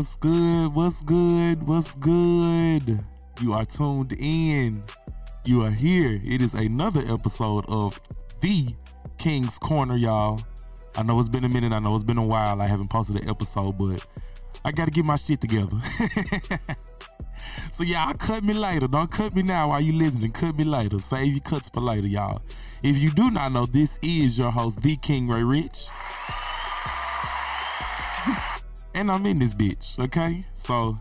What's good? What's good? What's good? You are tuned in. You are here. It is another episode of The King's Corner, y'all. I know it's been a minute. I know it's been a while. I haven't posted an episode, but I got to get my shit together. so, y'all, cut me later. Don't cut me now while you listening. Cut me later. Save your cuts for later, y'all. If you do not know, this is your host, The King Ray Rich. And I'm in this bitch, okay? So,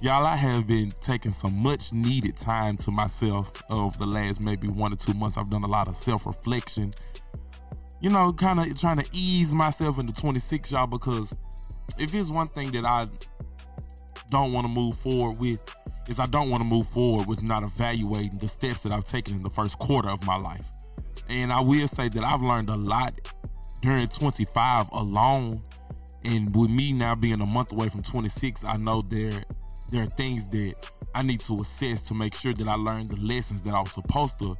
y'all, I have been taking some much needed time to myself over the last maybe one or two months. I've done a lot of self reflection, you know, kind of trying to ease myself into 26, y'all, because if it's one thing that I don't want to move forward with, is I don't want to move forward with not evaluating the steps that I've taken in the first quarter of my life. And I will say that I've learned a lot during 25 alone and with me now being a month away from 26, I know there there are things that I need to assess to make sure that I learn the lessons that I was supposed to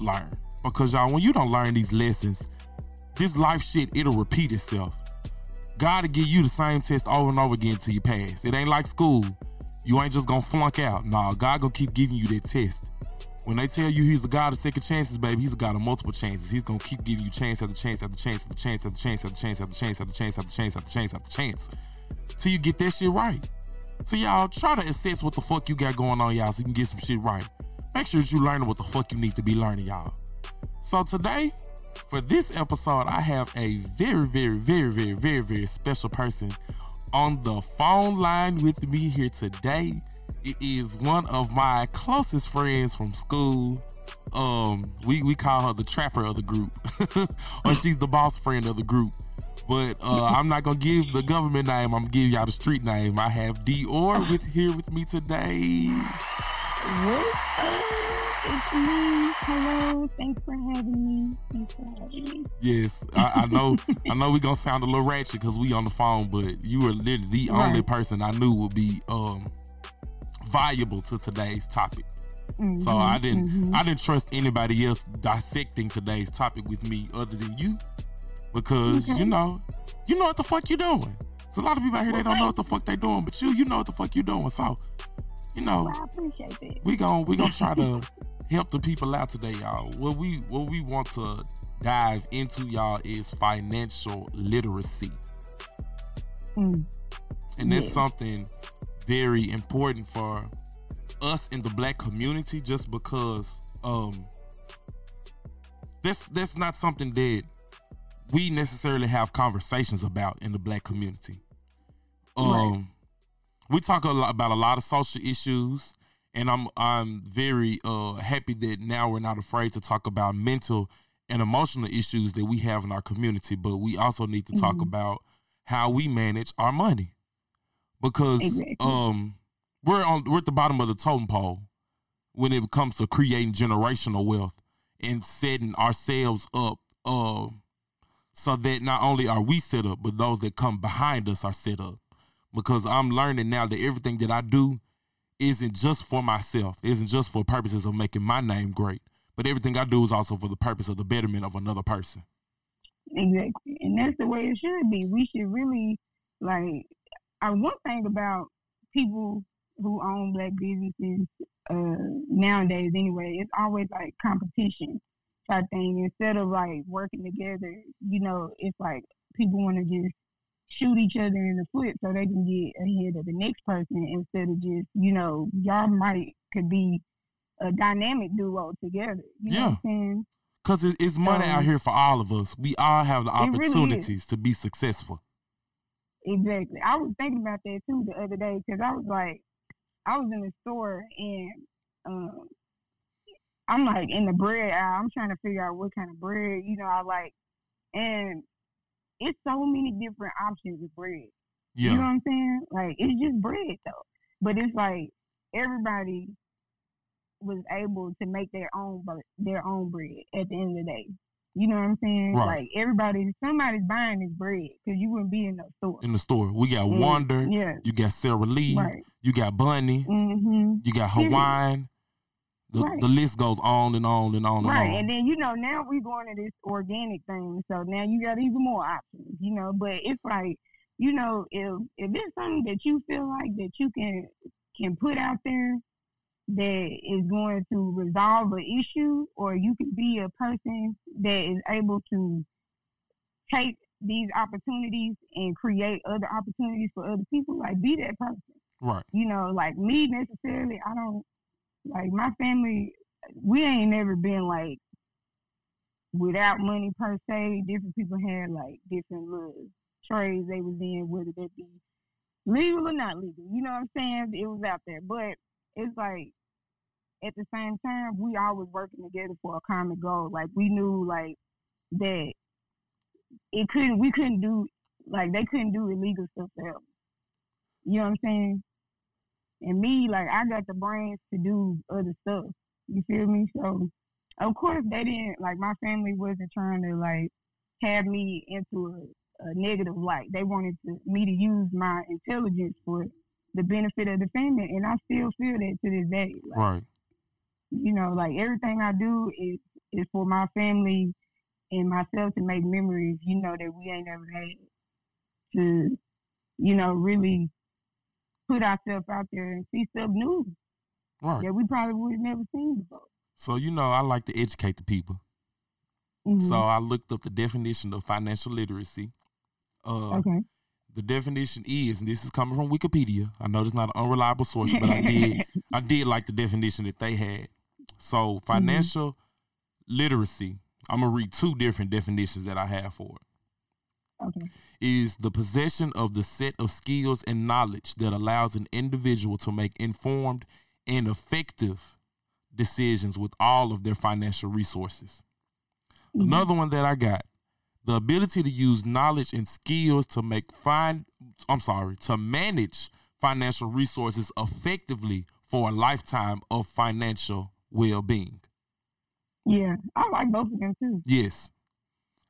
learn. Because y'all, when you don't learn these lessons, this life shit it'll repeat itself. God will give you the same test over and over again till you pass. It ain't like school. You ain't just gonna flunk out. Nah, God gonna keep giving you that test. When they tell you he's the God of second chances, baby, he's a God of multiple chances. He's gonna keep giving you chance after chance after chance after chance after chance after chance after chance after chance after chance after chance after chance till you get that shit right. So y'all try to assess what the fuck you got going on, y'all, so you can get some shit right. Make sure that you learning what the fuck you need to be learning, y'all. So today, for this episode, I have a very, very, very, very, very, very special person on the phone line with me here today. It is one of my closest friends from school. Um, we we call her the trapper of the group, or she's the boss friend of the group. But uh, I'm not gonna give the government name. I'm gonna give y'all the street name. I have Dior with here with me today. What? It's me. Hello. Thanks for having me. Thanks for having me. Yes, I, I know. I know we gonna sound a little ratchet because we on the phone, but you were literally the only person I knew would be um valuable to today's topic. So Mhm, I didn't mhm. I didn't trust anybody else dissecting today's topic with me other than you. Because Okay. you know, you know what the fuck you doing. There's a lot of people out here they don't know what the fuck they doing, but you you know what the fuck you doing. So, you know, Well, I appreciate that. we gon' we gonna try to help the people out today, y'all. What we what we want to dive into, y'all, is financial literacy. Mm. And that's Yeah. something very important for us in the black community just because um that's that's not something that we necessarily have conversations about in the black community. Um Right. we talk a lot about a lot of social issues and I'm I'm very uh happy that now we're not afraid to talk about mental and emotional issues that we have in our community, but we also need to talk Mhm. about how we manage our money. Because Exactly. um we're on we're at the bottom of the totem pole when it comes to creating generational wealth and setting ourselves up uh so that not only are we set up, but those that come behind us are set up. Because I'm learning now that everything that I do isn't just for myself, isn't just for purposes of making my name great, but everything I do is also for the purpose of the betterment of another person. Exactly. And that's the way it should be. We should really, like, uh, one thing about people who own black businesses uh, nowadays, anyway, it's always like competition type thing. Instead of like working together, you know, it's like people want to just shoot each other in the foot so they can get ahead of the next person instead of just, you know, y'all might could be a dynamic duo together. You know what I'm saying? Cause it's money out Um, here for all of us. We all have the it really opportunities to be successful. Exactly. I was thinking about that too the other day because I was like, I was in the store and um, I'm like in the bread aisle. I'm trying to figure out what kind of bread you know I like, and it's so many different options of bread. Yeah. You know what I'm saying? Like it's just bread though, but it's like everybody was able to make their own their own bread at the end of the day. You know what I'm saying? Right. Like everybody, somebody's buying this bread because you wouldn't be in the store. in the store. We got Mm, Wonder, yeah. you got Sara Lee, Right. you got Bunny, Mm-hmm. you got. Hawaiian. The, Right. the list goes on and on and on Right, and on. and then you know now we're going to this organic thing, so now you got even more options, you know. But it's like you know, if if it's something that you feel like that you can can put out there that is going to resolve an issue, or you can be a person that is able to take these opportunities and create other opportunities for other people, like be that person. Right. You know, like me necessarily, I don't like my family. We ain't never been like without money per se. Different people had like different little trades they was in, whether that be legal or not legal. You know what I'm saying? It was out there, but it's like at the same time we always working together for a common goal. Like we knew like that it couldn't we couldn't do like they couldn't do illegal stuff. You know what I'm saying? And me, like I got the brains to do other stuff. You feel me? So of course they didn't like my family wasn't trying to like have me into a, a negative light. They wanted to, me to use my intelligence for the benefit of the family, and I still feel that to this day. Like, right. You know, like everything I do is is for my family and myself to make memories. You know that we ain't ever had to, you know, really put ourselves out there and see stuff new right. that we probably would never seen before. So you know, I like to educate the people. Mm-hmm. So I looked up the definition of financial literacy. Uh, okay. The definition is, and this is coming from Wikipedia. I know it's not an unreliable source, but I did, I did like the definition that they had. So financial mm-hmm. literacy. I'm gonna read two different definitions that I have for it. Okay. Is the possession of the set of skills and knowledge that allows an individual to make informed and effective decisions with all of their financial resources. Mm-hmm. Another one that I got the ability to use knowledge and skills to make fine I'm sorry, to manage financial resources effectively for a lifetime of financial well-being. Yeah, I like both of them too. Yes.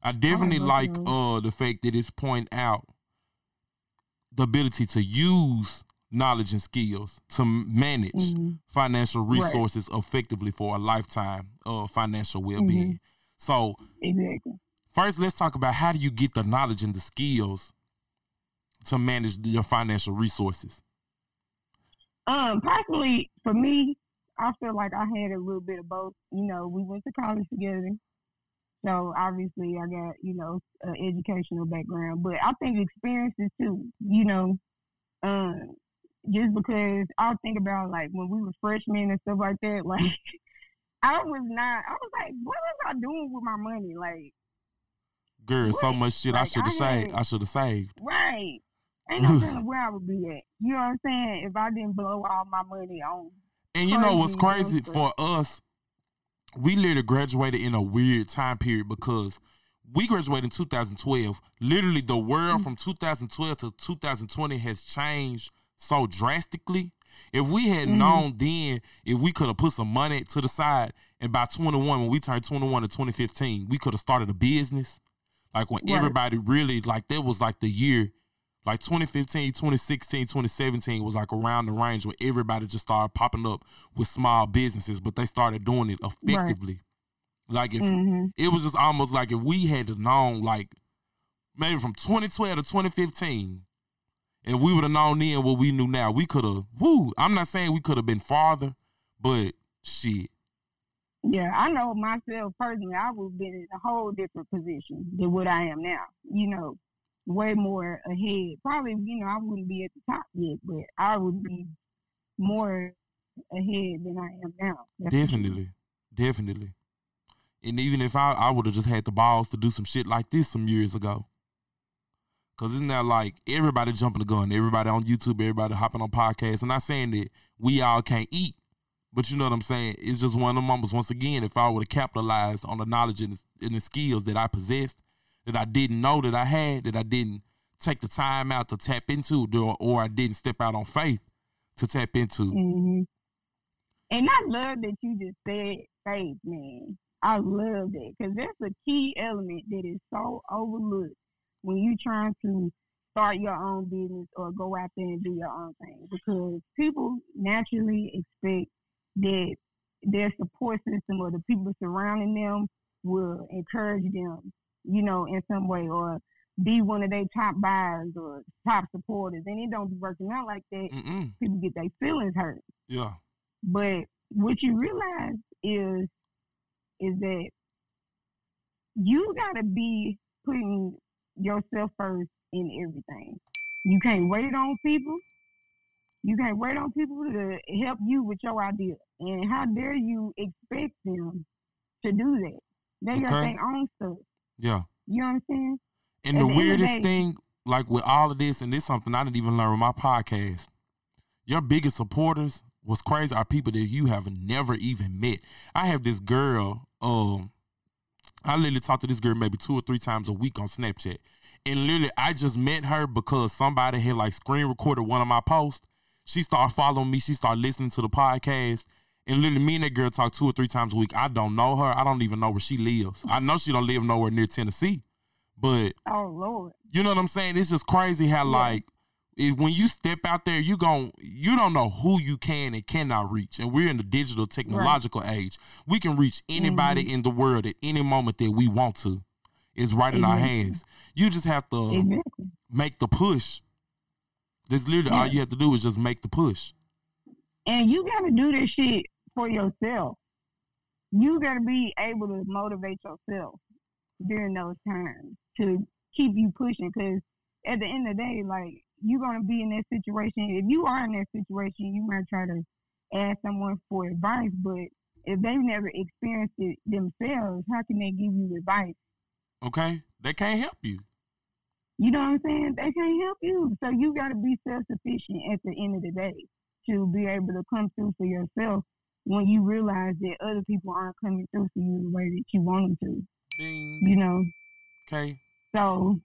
I definitely I like, like uh the fact that it's point out the ability to use knowledge and skills to manage mm-hmm. financial resources right. effectively for a lifetime of financial well-being. Mm-hmm. So, exactly. First, let's talk about how do you get the knowledge and the skills to manage your financial resources. Um, personally, for me, I feel like I had a little bit of both. You know, we went to college together, so obviously I got you know an educational background, but I think experiences too. You know, um, just because I think about like when we were freshmen and stuff like that, like I was not I was like, what was I doing with my money? Like Girl, what? so much shit like, I should have saved. I should have saved. Right. Ain't no telling where I would be at. You know what I'm saying? If I didn't blow all my money on And you know what's crazy for us, we literally graduated in a weird time period because we graduated in 2012. Literally, the world mm-hmm. from 2012 to 2020 has changed so drastically. If we had mm-hmm. known then, if we could have put some money to the side, and by 21, when we turned 21 to 2015, we could have started a business. Like when right. everybody really, like that was like the year, like 2015, 2016, 2017 was like around the range where everybody just started popping up with small businesses, but they started doing it effectively. Right. Like if mm-hmm. it was just almost like if we had known, like maybe from 2012 to 2015, if we would have known then what we knew now, we could have. Woo! I'm not saying we could have been farther, but shit. Yeah, I know myself personally. I would have been in a whole different position than what I am now. You know, way more ahead. Probably, you know, I wouldn't be at the top yet, but I would be more ahead than I am now. Definitely, definitely. And even if I, I would have just had the balls to do some shit like this some years ago, Cause isn't that like everybody jumping the gun, everybody on YouTube, everybody hopping on podcasts. And I'm not saying that we all can't eat, but you know what I'm saying. It's just one of the moments. Once again, if I would have capitalized on the knowledge and the, and the skills that I possessed, that I didn't know that I had, that I didn't take the time out to tap into, or, or I didn't step out on faith to tap into. Mm-hmm. And I love that you just said faith, man. I love that because that's a key element that is so overlooked when you're trying to start your own business or go out there and do your own thing because people naturally expect that their support system or the people surrounding them will encourage them, you know, in some way or be one of their top buyers or top supporters, and it don't be working out like that. Mm-mm. People get their feelings hurt. Yeah. But what you realize is is that you gotta be putting yourself first in everything. You can't wait on people. You can't wait on people to help you with your idea. And how dare you expect them to do that? They got Okay. their own stuff. Yeah. You understand? And At the the end of the weirdest day- thing, like with all of this, and this is something I didn't even learn with my podcast. Your biggest supporters was crazy are people that you have never even met. I have this girl, um, I literally talk to this girl maybe two or three times a week on Snapchat. And literally I just met her because somebody had like screen recorded one of my posts. She started following me, she started listening to the podcast. And literally me and that girl talk two or three times a week. I don't know her. I don't even know where she lives. I know she don't live nowhere near Tennessee. But Oh Lord. you know what I'm saying? It's just crazy how Yeah. like if, when you step out there, you gon' you don't know who you can and cannot reach. And we're in the digital technological age. We can reach anybody Mm-hmm. in the world at any moment that we want to. It's right in our hands. You just have to Exactly. make the push. That's literally all you have to do is just make the push. And you gotta do this shit for yourself. You gotta be able to motivate yourself during those times to keep you pushing. Because at the end of the day, like you're gonna be in that situation. If you are in that situation, you might try to ask someone for advice, but if they've never experienced it themselves, how can they give you advice? Okay? They can't help you. You know what I'm saying? They can't help you. So you got to be self sufficient at the end of the day to be able to come through for yourself when you realize that other people aren't coming through for you the way that you want them to. Ding. You know? Okay. So,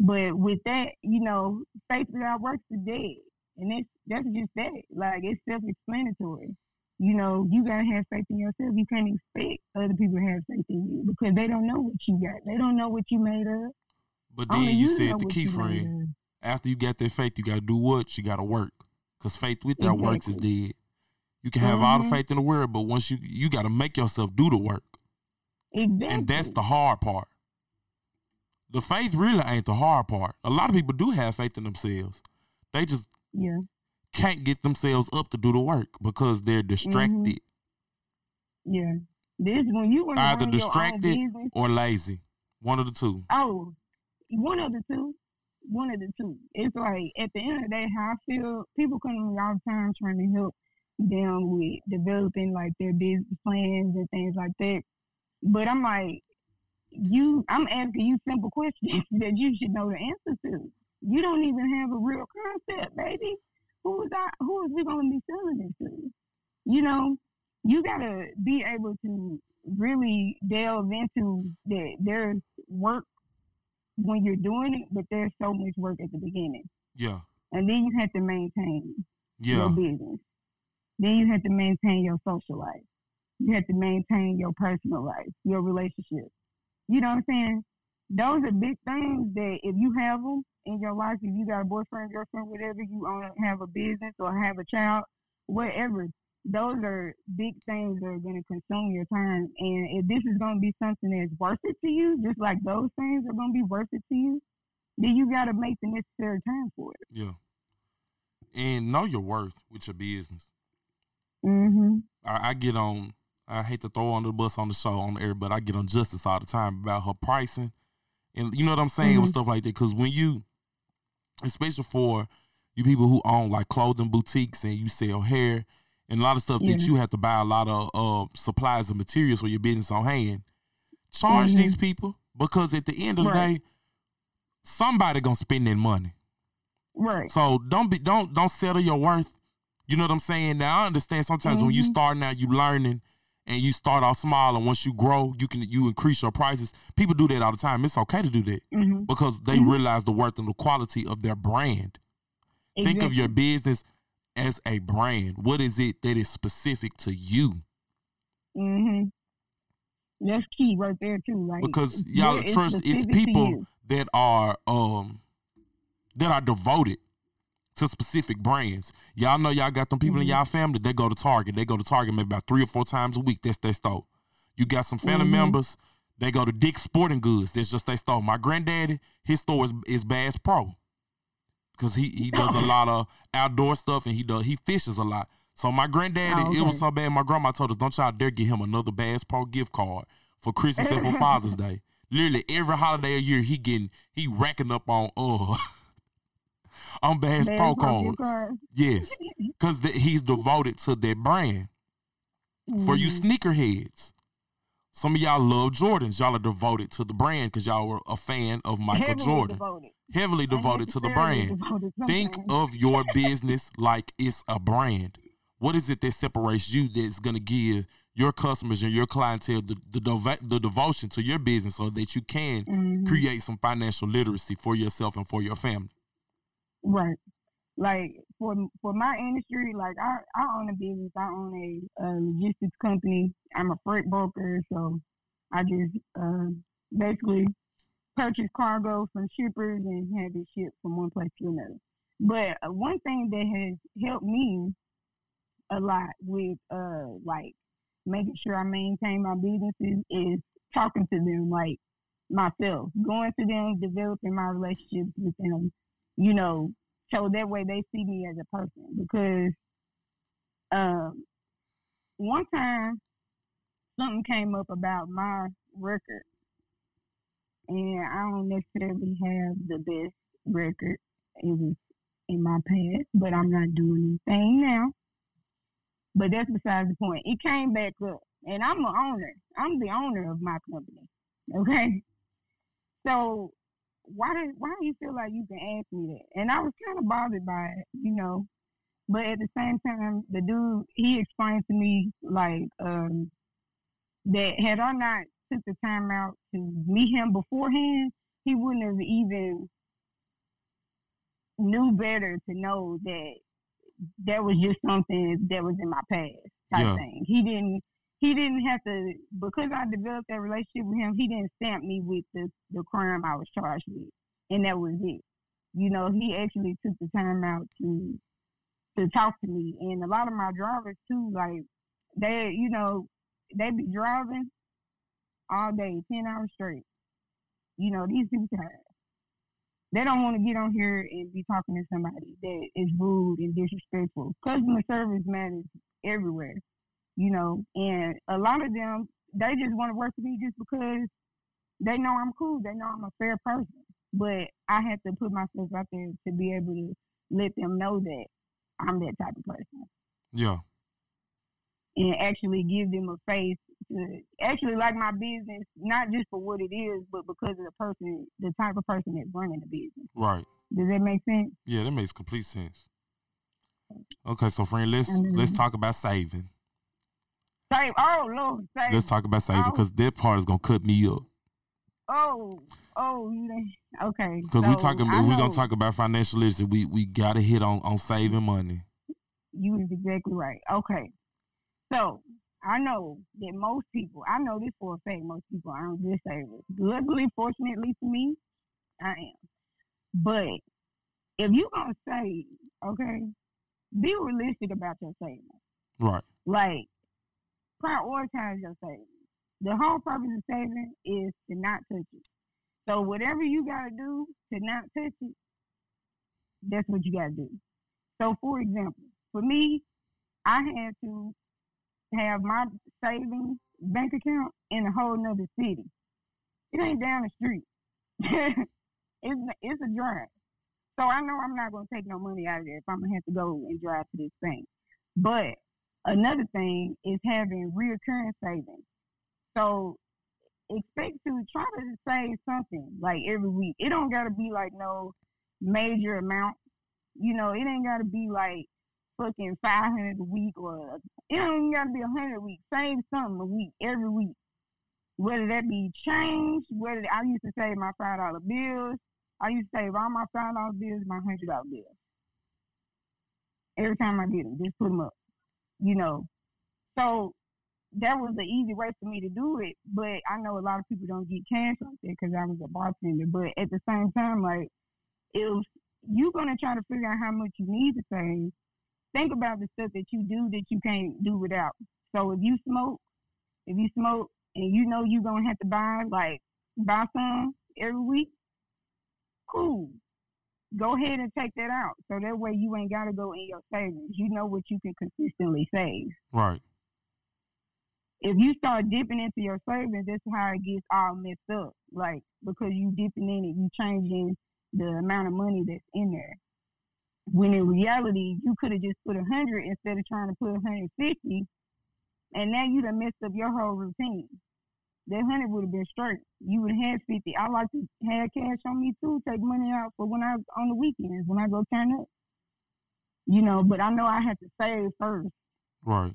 but with that, you know, faith without works is dead. And that's, that's just that. Like, it's self explanatory. You know, you got to have faith in yourself. You can't expect other people to have faith in you because they don't know what you got. They don't know what you made of. But then you said the key friend. after you got that faith, you got to do what? You got to work. Because faith without works is dead. You can have all the Mhm. faith in the world, but once you you got to make yourself do the work, Exactly. and that's the hard part. The faith really ain't the hard part. A lot of people do have faith in themselves. They just yeah. can't get themselves up to do the work because they're distracted Yeah. This when you Either run your own distracted business. or lazy. One of the two. Oh, one of the two. One of the two. It's like at the end of the day, how I feel. People come to me all the time trying to help them with developing like their business plans and things like that. But I'm like, you. I'm asking you simple questions that you should know the answer to. You don't even have a real concept, baby. Who is I? Who is we gonna be selling this to? You know, you gotta be able to really delve into that there's work when you're doing it, but there's so much work at the beginning. Yeah. And then you have to maintain your business. Then you have to maintain your social life. You have to maintain your personal life, your relationship. You know what I'm saying? Those are big things that if you have them in your life, if you got a boyfriend, girlfriend, whatever, you own, have a business or have a child, whatever, those are big things that are going to consume your time. And if this is going to be something that's worth it to you, just like those things are going to be worth it to you, then you got to make the necessary time for it. Yeah. And know your worth with your business. Mm-hmm. I, I get on. I hate to throw on the bus on the show on the air, but I get on Justice all the time about her pricing, and you know what I'm saying with Mhm. stuff like that. Because when you, especially for you people who own like clothing boutiques and you sell hair and a lot of stuff that you have to buy a lot of uh, supplies and materials for your business on hand, charge these people because at the end of the Mm-hmm. Day, somebody gonna spend that money. Right. So don't be don't don't settle your worth. You know what I'm saying? Now I understand sometimes when you Mhm. starting out, you learning and you start off small and once you grow, you can you increase your prices. People do that all the time. It's okay to do that Mm-hmm. because they Mhm. realize the worth and the quality of their brand. Think of your business as a brand. What is it that is specific to you? Mm-hmm. That's key right there too. Like Because y'all is trust it's people that are um that are devoted to specific brands. Y'all know y'all got them people in Mhm. y'all family. They go to Target. They go to Target maybe about three or four times a week. That's their store. You got some family Mhm. members They go to Dick's Sporting Goods. That's just they store. My granddaddy, his store is, is Bass Pro. Cause he, he does a lot of outdoor stuff and he does he fishes a lot. So my granddaddy, Oh, okay. it was so bad. My grandma told us, "Don't y'all dare get him another Bass Pro gift card for Christmas and for Father's Day." Literally every holiday a year, he getting he racking up on uh on Bass, Bass Pro Pro cards. card. Yes, because he's devoted to that brand. For you Mhm. sneakerheads, some of y'all love Jordans. Y'all are devoted to the brand because y'all were a fan of Michael Heavily Jordan. Devoted. Heavily devoted to the brand. Think of your business like it's a brand. What is it that separates you that's going to give your customers and your clientele the, the, the devotion to your business so that you can Mhm. create some financial literacy for yourself and for your family? Right. Like for for my industry, like I, I own a business. I own a, a logistics company. I'm a freight broker, so I just uh, basically purchase cargo from shippers and have it shipped from one place to another. But uh, one thing that has helped me a lot with uh like making sure I maintain my businesses is talking to them like myself, going to them, developing my relationships with them, you know, so that way they see me as a person. Because um, one time something came up about my record, and I don't necessarily have the best record. It was in my past, but I'm not doing anything now. But that's besides the point. It came back up, and I'm the owner. I'm the owner of my company. Okay, so why did why do you feel like you can ask me that? And I was kind of bothered by it, you know. But at the same time, the dude he explained to me like um, that had I not took the time out to meet him beforehand, he wouldn't have even knew better to know that that was just something that was in my past type Yeah. thing. He didn't he didn't have to because I developed that relationship with him, he didn't stamp me with the, the crime I was charged with. And that was it. You know, he actually took the time out to to talk to me. And a lot of my drivers too, like they you know, they be driving all day, ten hours straight. You know, these people tired. They don't want to get on here and be talking to somebody that is rude and disrespectful. Customer service matters everywhere, you know. And a lot of them, they just want to work with me just because they know I'm cool. They know I'm a fair person. But I have to put myself out there to be able to let them know that I'm that type of person Yeah. and actually give them a face to actually like my business, not just for what it is, but because of the person, the type of person that's running the business. Right. Does that make sense? Yeah, that makes complete sense. Okay, so friend, let's let's Mhm. talk about saving. Save. Oh Lord, save. Let's talk about saving Oh. because that part is gonna cut me up. Oh, oh, okay. Because we so talking, I if we're gonna talk about financial literacy, we we gotta hit on on saving money. You is exactly right. Okay. So I know that most people, I know this for a fact, most people aren't good savers. Luckily, fortunately for me, I am. But if you're gonna save, okay, be realistic about your savings. Right. Like prioritize your savings. The whole purpose of saving is to not touch it. So whatever you gotta do to not touch it, that's what you gotta do. So for example, for me, I had to have my savings bank account in a whole nother city. It ain't down the street. it's it's a drive. So I know I'm not gonna take no money out of there if I'm gonna have to go and drive to this thing. But another thing is having reoccurring savings. So expect to try to save something like every week. It don't gotta be like no major amount. You know, it ain't gotta be like fucking five hundred a week or it don't gotta be a hundred a week. Save something a week, every week. Whether that be change, whether I used to save my five dollar bills, I used to save all my five dollar bills, my hundred dollar bills. Every time I get them, just put them up. You know, so that was the easy way for me to do it. But I know a lot of people don't get that because I was a bartender. But at the same time, like if you're gonna try to figure out how much you need to save, think about the stuff that you do that you can't do without. So if you smoke, if you smoke, and you know you're gonna have to buy like buy some every week, cool. Go ahead and take that out. So that way you ain't gotta go in your savings. You know what you can consistently save. Right. If you start dipping into your savings, that's how it gets all messed up. Like because you dipping in it, you changing the amount of money that's in there. When in reality, you could have just put a hundred instead of trying to put a hundred fifty, and now you done messed up your whole routine. That hundred would have been straight. You would have had fifty. I like to have cash on me too. Take money out for when I on the weekends when I go turn up. You know, but I know I have to save first. Right.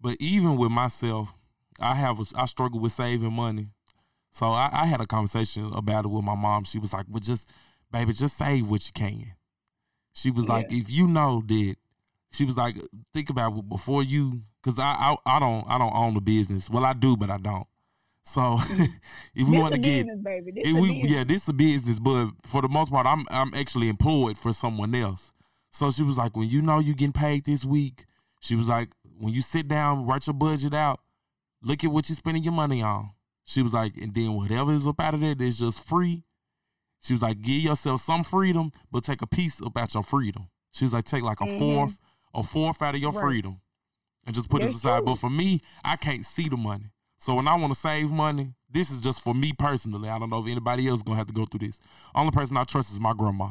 But even with myself, I have a, I struggle with saving money. So I, I had a conversation about it with my mom. She was like, "Well, just baby, just save what you can." She was like, "If you know that," she was like, "Think about it before you, because I, I I don't I don't own the business. Well, I do, but I don't. So if we want to get business, if we business. yeah, this is a business, but for the most part, I'm I'm actually employed for someone else. So she was like, when you know you getting paid this week, she was like, when you sit down, write your budget out, look at what you're spending your money on. She was like, and then whatever is up out of there that's just free. She was like, give yourself some freedom, but take a piece about your freedom. She was like, take like a Mhm. fourth, a fourth out of your Right. freedom, and just put That's aside. true. But for me, I can't see the money. So when I want to save money, this is just for me personally. I don't know if anybody else is gonna have to go through this. Only person I trust is my grandma.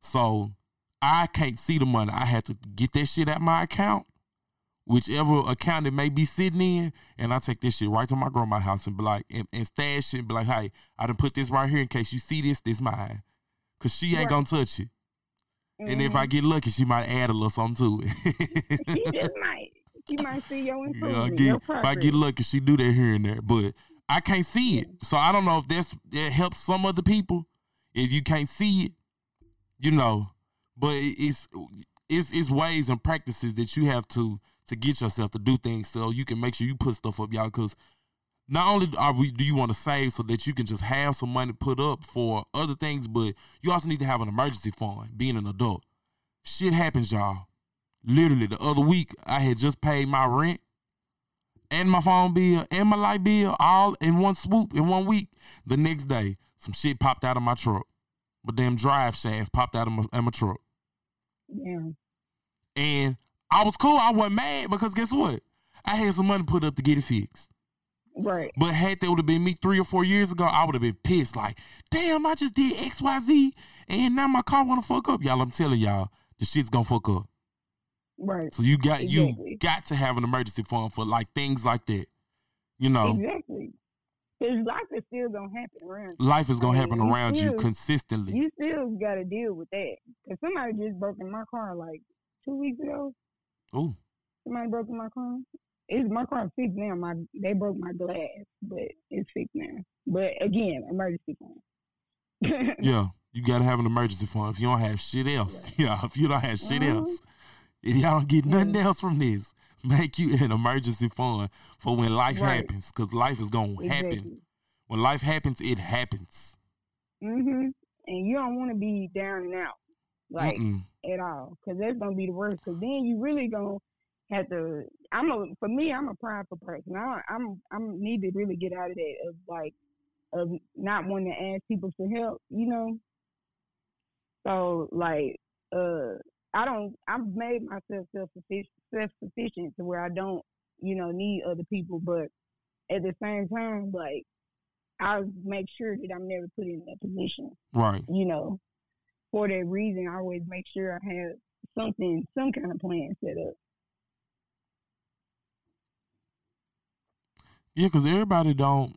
So I can't see the money. I had to get that shit at my account, whichever account it may be sitting in, and I take this shit right to my grandma's house and be like, and, and stash it and be like, hey, I done put this right here in case you see this, this mine. Cause she ain't Right. gonna touch it. And if I Mhm. get lucky, she might add a little something to it. she just might. She might see your Yeah, improvement. get, your if I get lucky, she do that here and there, but I can't see it. So I don't know if that's that helps some other people. If you can't see it, you know, but it's it's it's ways and practices that you have to to get yourself to do things so you can make sure you put stuff up, y'all. Because not only are we do you want to save so that you can just have some money put up for other things, but you also need to have an emergency fund. Being an adult, shit happens, y'all. Literally, the other week I had just paid my rent and my phone bill and my light bill all in one swoop in one week. The next day, some shit popped out of my truck. My damn drive shaft popped out of my, of my truck. Yeah. And I was cool. I wasn't mad because guess what? I had some money put up to get it fixed. Right. But had that would have been me three or four years ago, I would have been pissed. Like, damn, I just did X, Y, Z, and now my car wanna fuck up. Y'all, I'm telling y'all, the shit's gonna fuck up. Right. So you got you got to have an emergency fund for like things like that. You know, Exactly. Because life is still gonna happen around you. life is gonna I happen mean, you around you still- consistently. You still got to deal with that. Because somebody just broke in my car like two weeks ago. Ooh, Somebody broke in my car. It's my car fixed now. My they broke my glass, but it's fixed now. But again, emergency fund. yeah, you gotta have an emergency fund if you don't have shit else. Yeah, if you don't have shit Mhm. else, if y'all don't get nothing else from this, make you an emergency fund for when life Right. happens. Cause life is gonna happen. When life happens, it happens. Mhm. And you don't want to be down and out, like Mm-mm. at all, because that's gonna be the worst. Because then you really gonna have to. I'm a for me, I'm a prideful person. I, I'm I'm need to really get out of that of like of not wanting to ask people for help. You know. So like, uh, I don't. I've made myself self sufficient, to where I don't, you know, need other people. But at the same time, like, I make sure that I'm never put in that position Right. you know, for that reason, I always make sure I have something, some kind of plan set up. Yeah, because everybody don't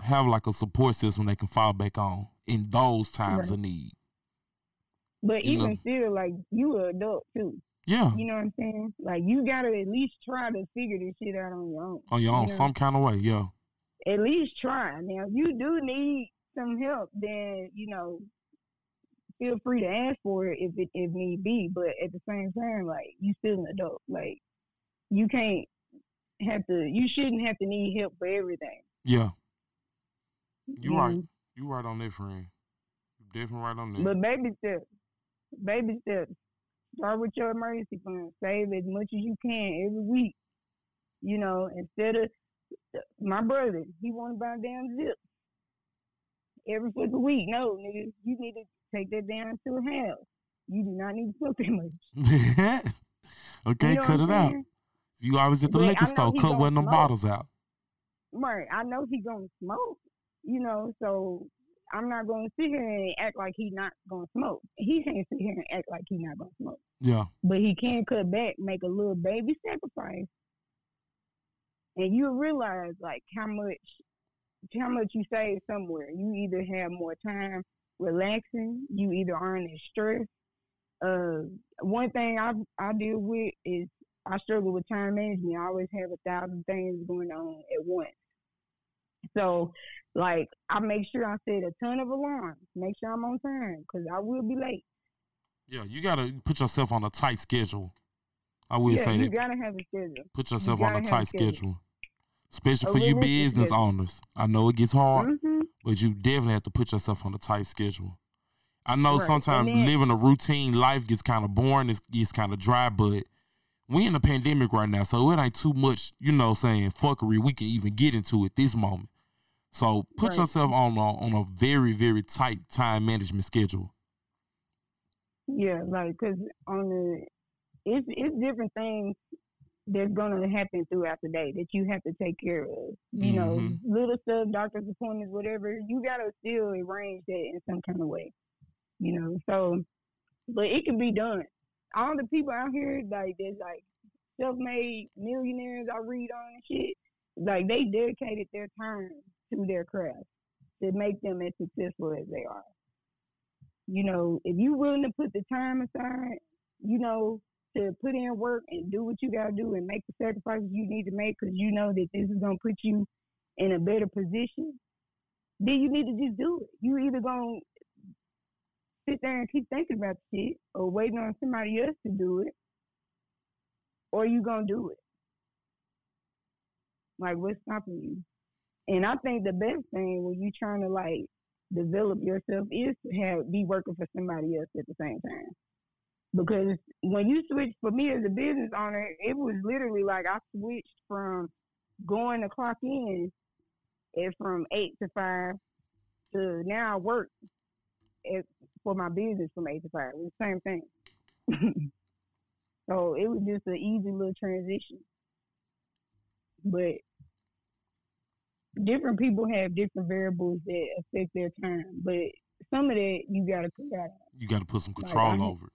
have like a support system they can fall back on in those times Right. of need. But You know. even still, like you an adult too. Yeah, You know what I'm saying? Like you gotta at least try to figure this shit out on your own. on your own, you know? some kind of way. Yeah, At least try. Now, if you do need some help, then you know, feel free to ask for it if it if need be. But at the same time, like you still an adult. Like you can't have to. You shouldn't have to need help for everything. yeah. You right. Mhm. You right on that, friend. You definitely right on that. But baby steps, baby steps. Start with your emergency fund. Save as much as you can every week. You know, instead of my brother, he want to buy a damn zip every fucking week. No, nigga, you need to take that down to a half. You do not need to smoke that much. okay, you know cut it out. You always at the but liquor store, cut one of them bottles out. Right, I know he gonna smoke. You know, so I'm not gonna sit here and act like he not gonna smoke. He can't sit here and act like he not gonna smoke. Yeah. But he can cut back, make a little baby sacrifice, and you realize like how much how much you save somewhere. You either have more time relaxing, you either aren't as stressed. Uh, one thing I I deal with is I struggle with time management. I always have a thousand things going on at once. So, like, I make sure I set a ton of alarms. Make sure I'm on time because I will be late. Yeah, you gotta put yourself on a tight schedule. I will yeah, say you that. You gotta have a schedule. Put yourself you on a tight schedule. schedule. Especially a for you business schedule. owners. I know it gets hard, mm-hmm. but you definitely have to put yourself on a tight schedule. I know right. sometimes then, living a routine life gets kind of boring, it gets kind of dry, but we in a pandemic right now, so it ain't too much, you know, saying fuckery we can even get into at this moment. So put right. yourself on a, on a very very tight time management schedule. Yeah, like because on the it's it's different things that's gonna happen throughout the day that you have to take care of. You mm-hmm. know, little stuff, doctor's appointments, whatever. You gotta still arrange that in some kind of way. You know, so but it can be done. All the people out here like there's like self-made millionaires I read on and shit. Like they dedicated their time to their craft to make them as successful as they are. You know, if you're willing to put the time aside, you know, to put in work and do what you got to do and make the sacrifices you need to make because you know that this is going to put you in a better position, then you need to just do it. You either going to sit there and keep thinking about the shit or waiting on somebody else to do it, or you going to do it. Like, what's stopping you? And I think the best thing when you are trying to like develop yourself is to have be working for somebody else at the same time. Because when you switch for me as a business owner, it was literally like I switched from going to clock in at from eight to five to now I work at, for my business from eight to five. It was the same thing. so it was just an easy little transition. But different people have different variables that affect their time, but some of that you gotta put out. You gotta put some control like, over it.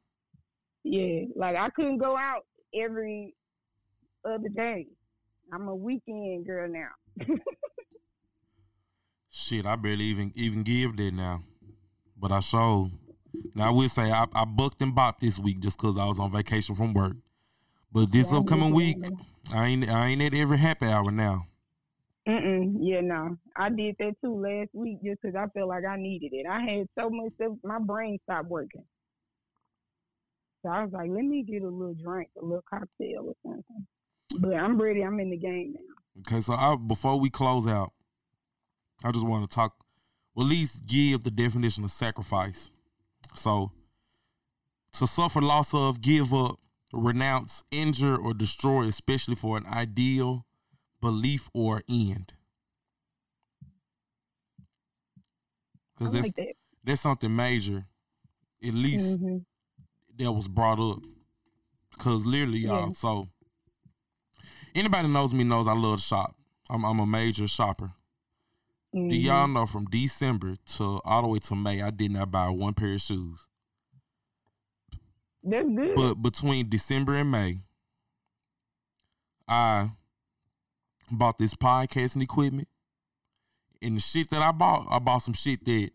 Yeah, like I couldn't go out every other day. I'm a weekend girl now. Shit, I barely even even give that now, but I showed. Now I will say I, I booked and bopped this week just because I was on vacation from work. But this yeah, upcoming week, I ain't I ain't at every happy hour now. Mm-mm, yeah, no. I did that too last week just because I felt like I needed it. I had so much stuff, my brain stopped working. So I was like, let me get a little drink, a little cocktail or something. But I'm ready. I'm in the game now. Okay, so I, before we close out, I just want to talk, well, at least give the definition of sacrifice. So, to suffer loss of, give up, renounce, injure, or destroy, especially for an ideal, belief or end. Because that's, like that. that's something major, at least mm-hmm. that was brought up. Because literally, y'all, yeah. so anybody knows me knows I love to shop. I'm, I'm a major shopper. Mm-hmm. Do y'all know from December to all the way to May, I did not buy one pair of shoes. That's good. But between December and May, I bought this podcasting equipment. And the shit that I bought, I bought some shit that,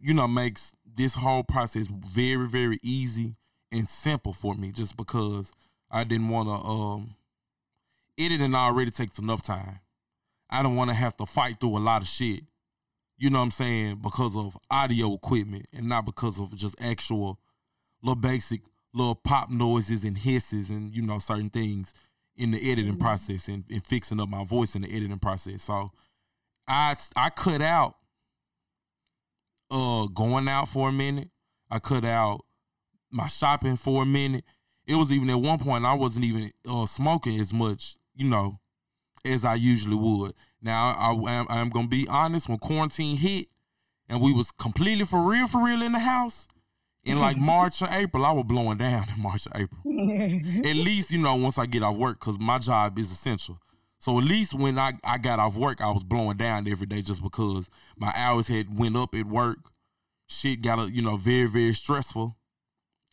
you know, makes this whole process very, very easy and simple for me just because I didn't want to, um, editing already takes enough time. I don't want to have to fight through a lot of shit. You know what I'm saying? Because of audio equipment and not because of just actual little basic little pop noises and hisses and, you know, certain things in the editing mm-hmm. process and, and fixing up my voice in the editing process. So I I cut out uh going out for a minute. I cut out my shopping for a minute. It was even at one point I wasn't even uh, smoking as much, you know, as I usually would. Now I am I'm gonna be honest. When quarantine hit, and we was completely for real, for real in the house, in like March or April, I was blowing down in March or April. at least you know once I get off work, cause my job is essential. So at least when I, I got off work, I was blowing down every day just because my hours had went up at work. Shit got a, you know very very stressful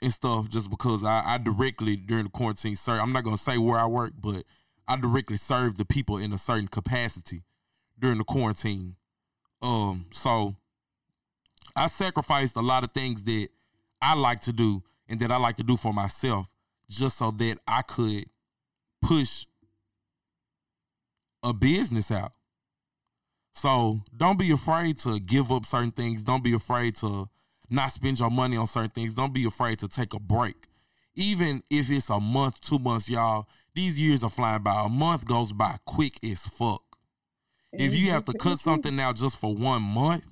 and stuff just because I, I directly during the quarantine serve. I'm not gonna say where I work, but I directly serve the people in a certain capacity during the quarantine. Um, so I sacrificed a lot of things that I like to do and that I like to do for myself just so that I could push a business out. So don't be afraid to give up certain things. Don't be afraid to not spend your money on certain things. Don't be afraid to take a break. Even if it's a month, two months, y'all, these years are flying by. A month goes by quick as fuck. If you have to cut mm-hmm. something out just for one month,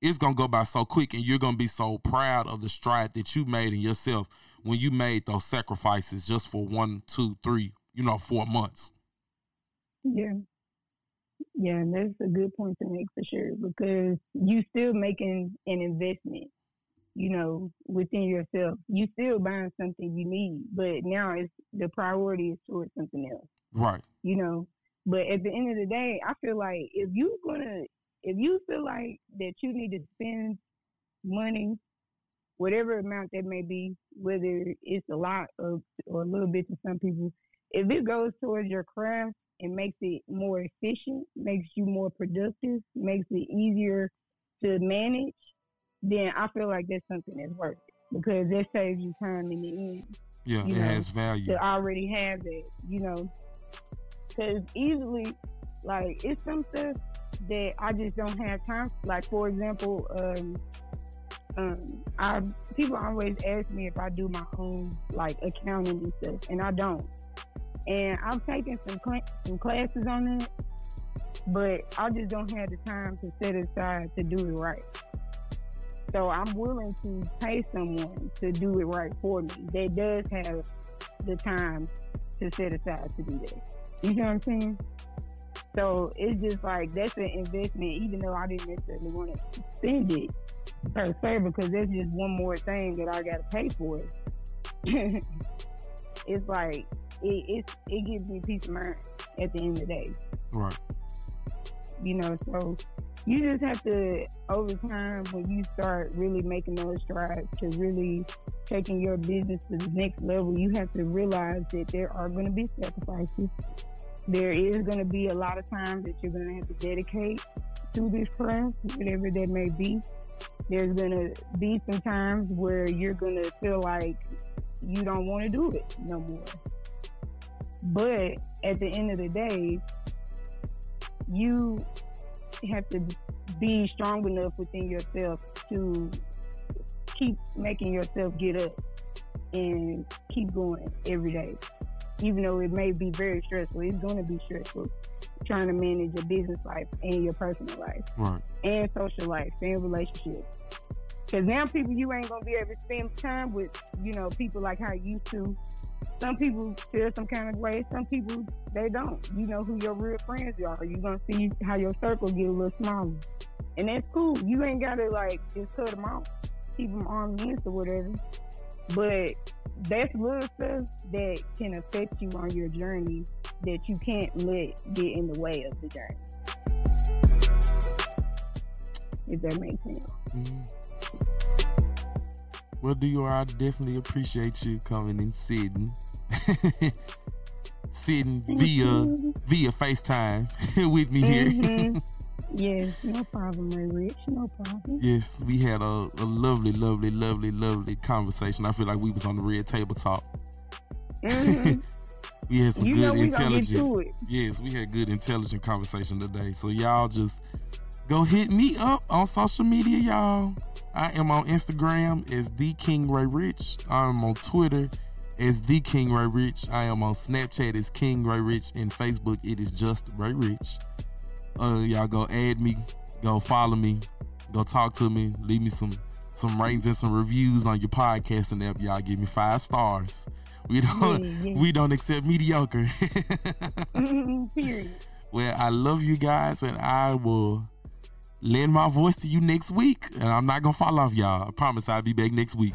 it's gonna go by so quick and you're gonna be so proud of the stride that you made in yourself when you made those sacrifices just for one, two, three, you know, four months. Yeah. Yeah, and that's a good point to make for sure because you still making an investment, you know, within yourself. You still buying something you need, but now it's the priority is towards something else. Right. You know. But at the end of the day, I feel like if you're gonna if you feel like that you need to spend money, whatever amount that may be, whether it's a lot or, or a little bit to some people, if it goes towards your craft and makes it more efficient, makes you more productive, makes it easier to manage, then I feel like that's something that's worth it because that saves you time in the end. Yeah, it know, has value. To already have that, you know, because easily, like, it's some stuff that I just don't have time. Like, for example, um, um, I people always ask me if I do my own like accounting and stuff, and I don't and I've taken some cl- some classes on it, but I just don't have the time to set aside to do it right. So I'm willing to pay someone to do it right for me. That does have the time to set aside to do that. You know what I'm saying? So it's just like that's an investment, even though I didn't necessarily want to spend it per se, because that's just one more thing that I got to pay for. it's like it, it it gives me peace of mind at the end of the day. Right. You know, so you just have to over time when you start really making those strides to really taking your business to the next level, you have to realize that there are going to be sacrifices. There is going to be a lot of time that you're going to have to dedicate to this craft, whatever that may be. There's going to be some times where you're going to feel like you don't want to do it no more. But at the end of the day, you have to be strong enough within yourself to keep making yourself get up and keep going every day. Even though it may be very stressful, it's going to be stressful trying to manage your business life and your personal life right. and social life and relationships. Because now people you ain't going to be able to spend time with, you know, people like how you used to some people feel some kind of way. Some people they don't. You know who your real friends are. You're gonna see how your circle get a little smaller, and that's cool. You ain't gotta like just cut them off, keep them arm's length or whatever. But that's little stuff that can affect you on your journey that you can't let get in the way of the journey. If that makes sense. Mm-hmm. Well, do I definitely appreciate you coming and sitting sitting via via FaceTime with me here. Mm-hmm. yes, no problem, Ray Rich. No problem. Yes, we had a, a lovely, lovely, lovely, lovely conversation. I feel like we was on the red table talk. Mm-hmm. we had some you good intelligent. Yes, we had good intelligent conversation today. So y'all just go hit me up on social media, y'all. I am on Instagram as the King Ray Rich. I'm on Twitter as the King Ray Rich. I am on Snapchat as King Ray Rich and Facebook it is just Ray Rich. Uh, y'all go add me, go follow me, go talk to me, leave me some some ratings and some reviews on your podcasting app. Y'all give me five stars. We don't Yeah, yeah. we don't accept mediocre. Period. well, I love you guys and I will lend my voice to you next week. And I'm not gonna fall off y'all. I promise I'll be back next week.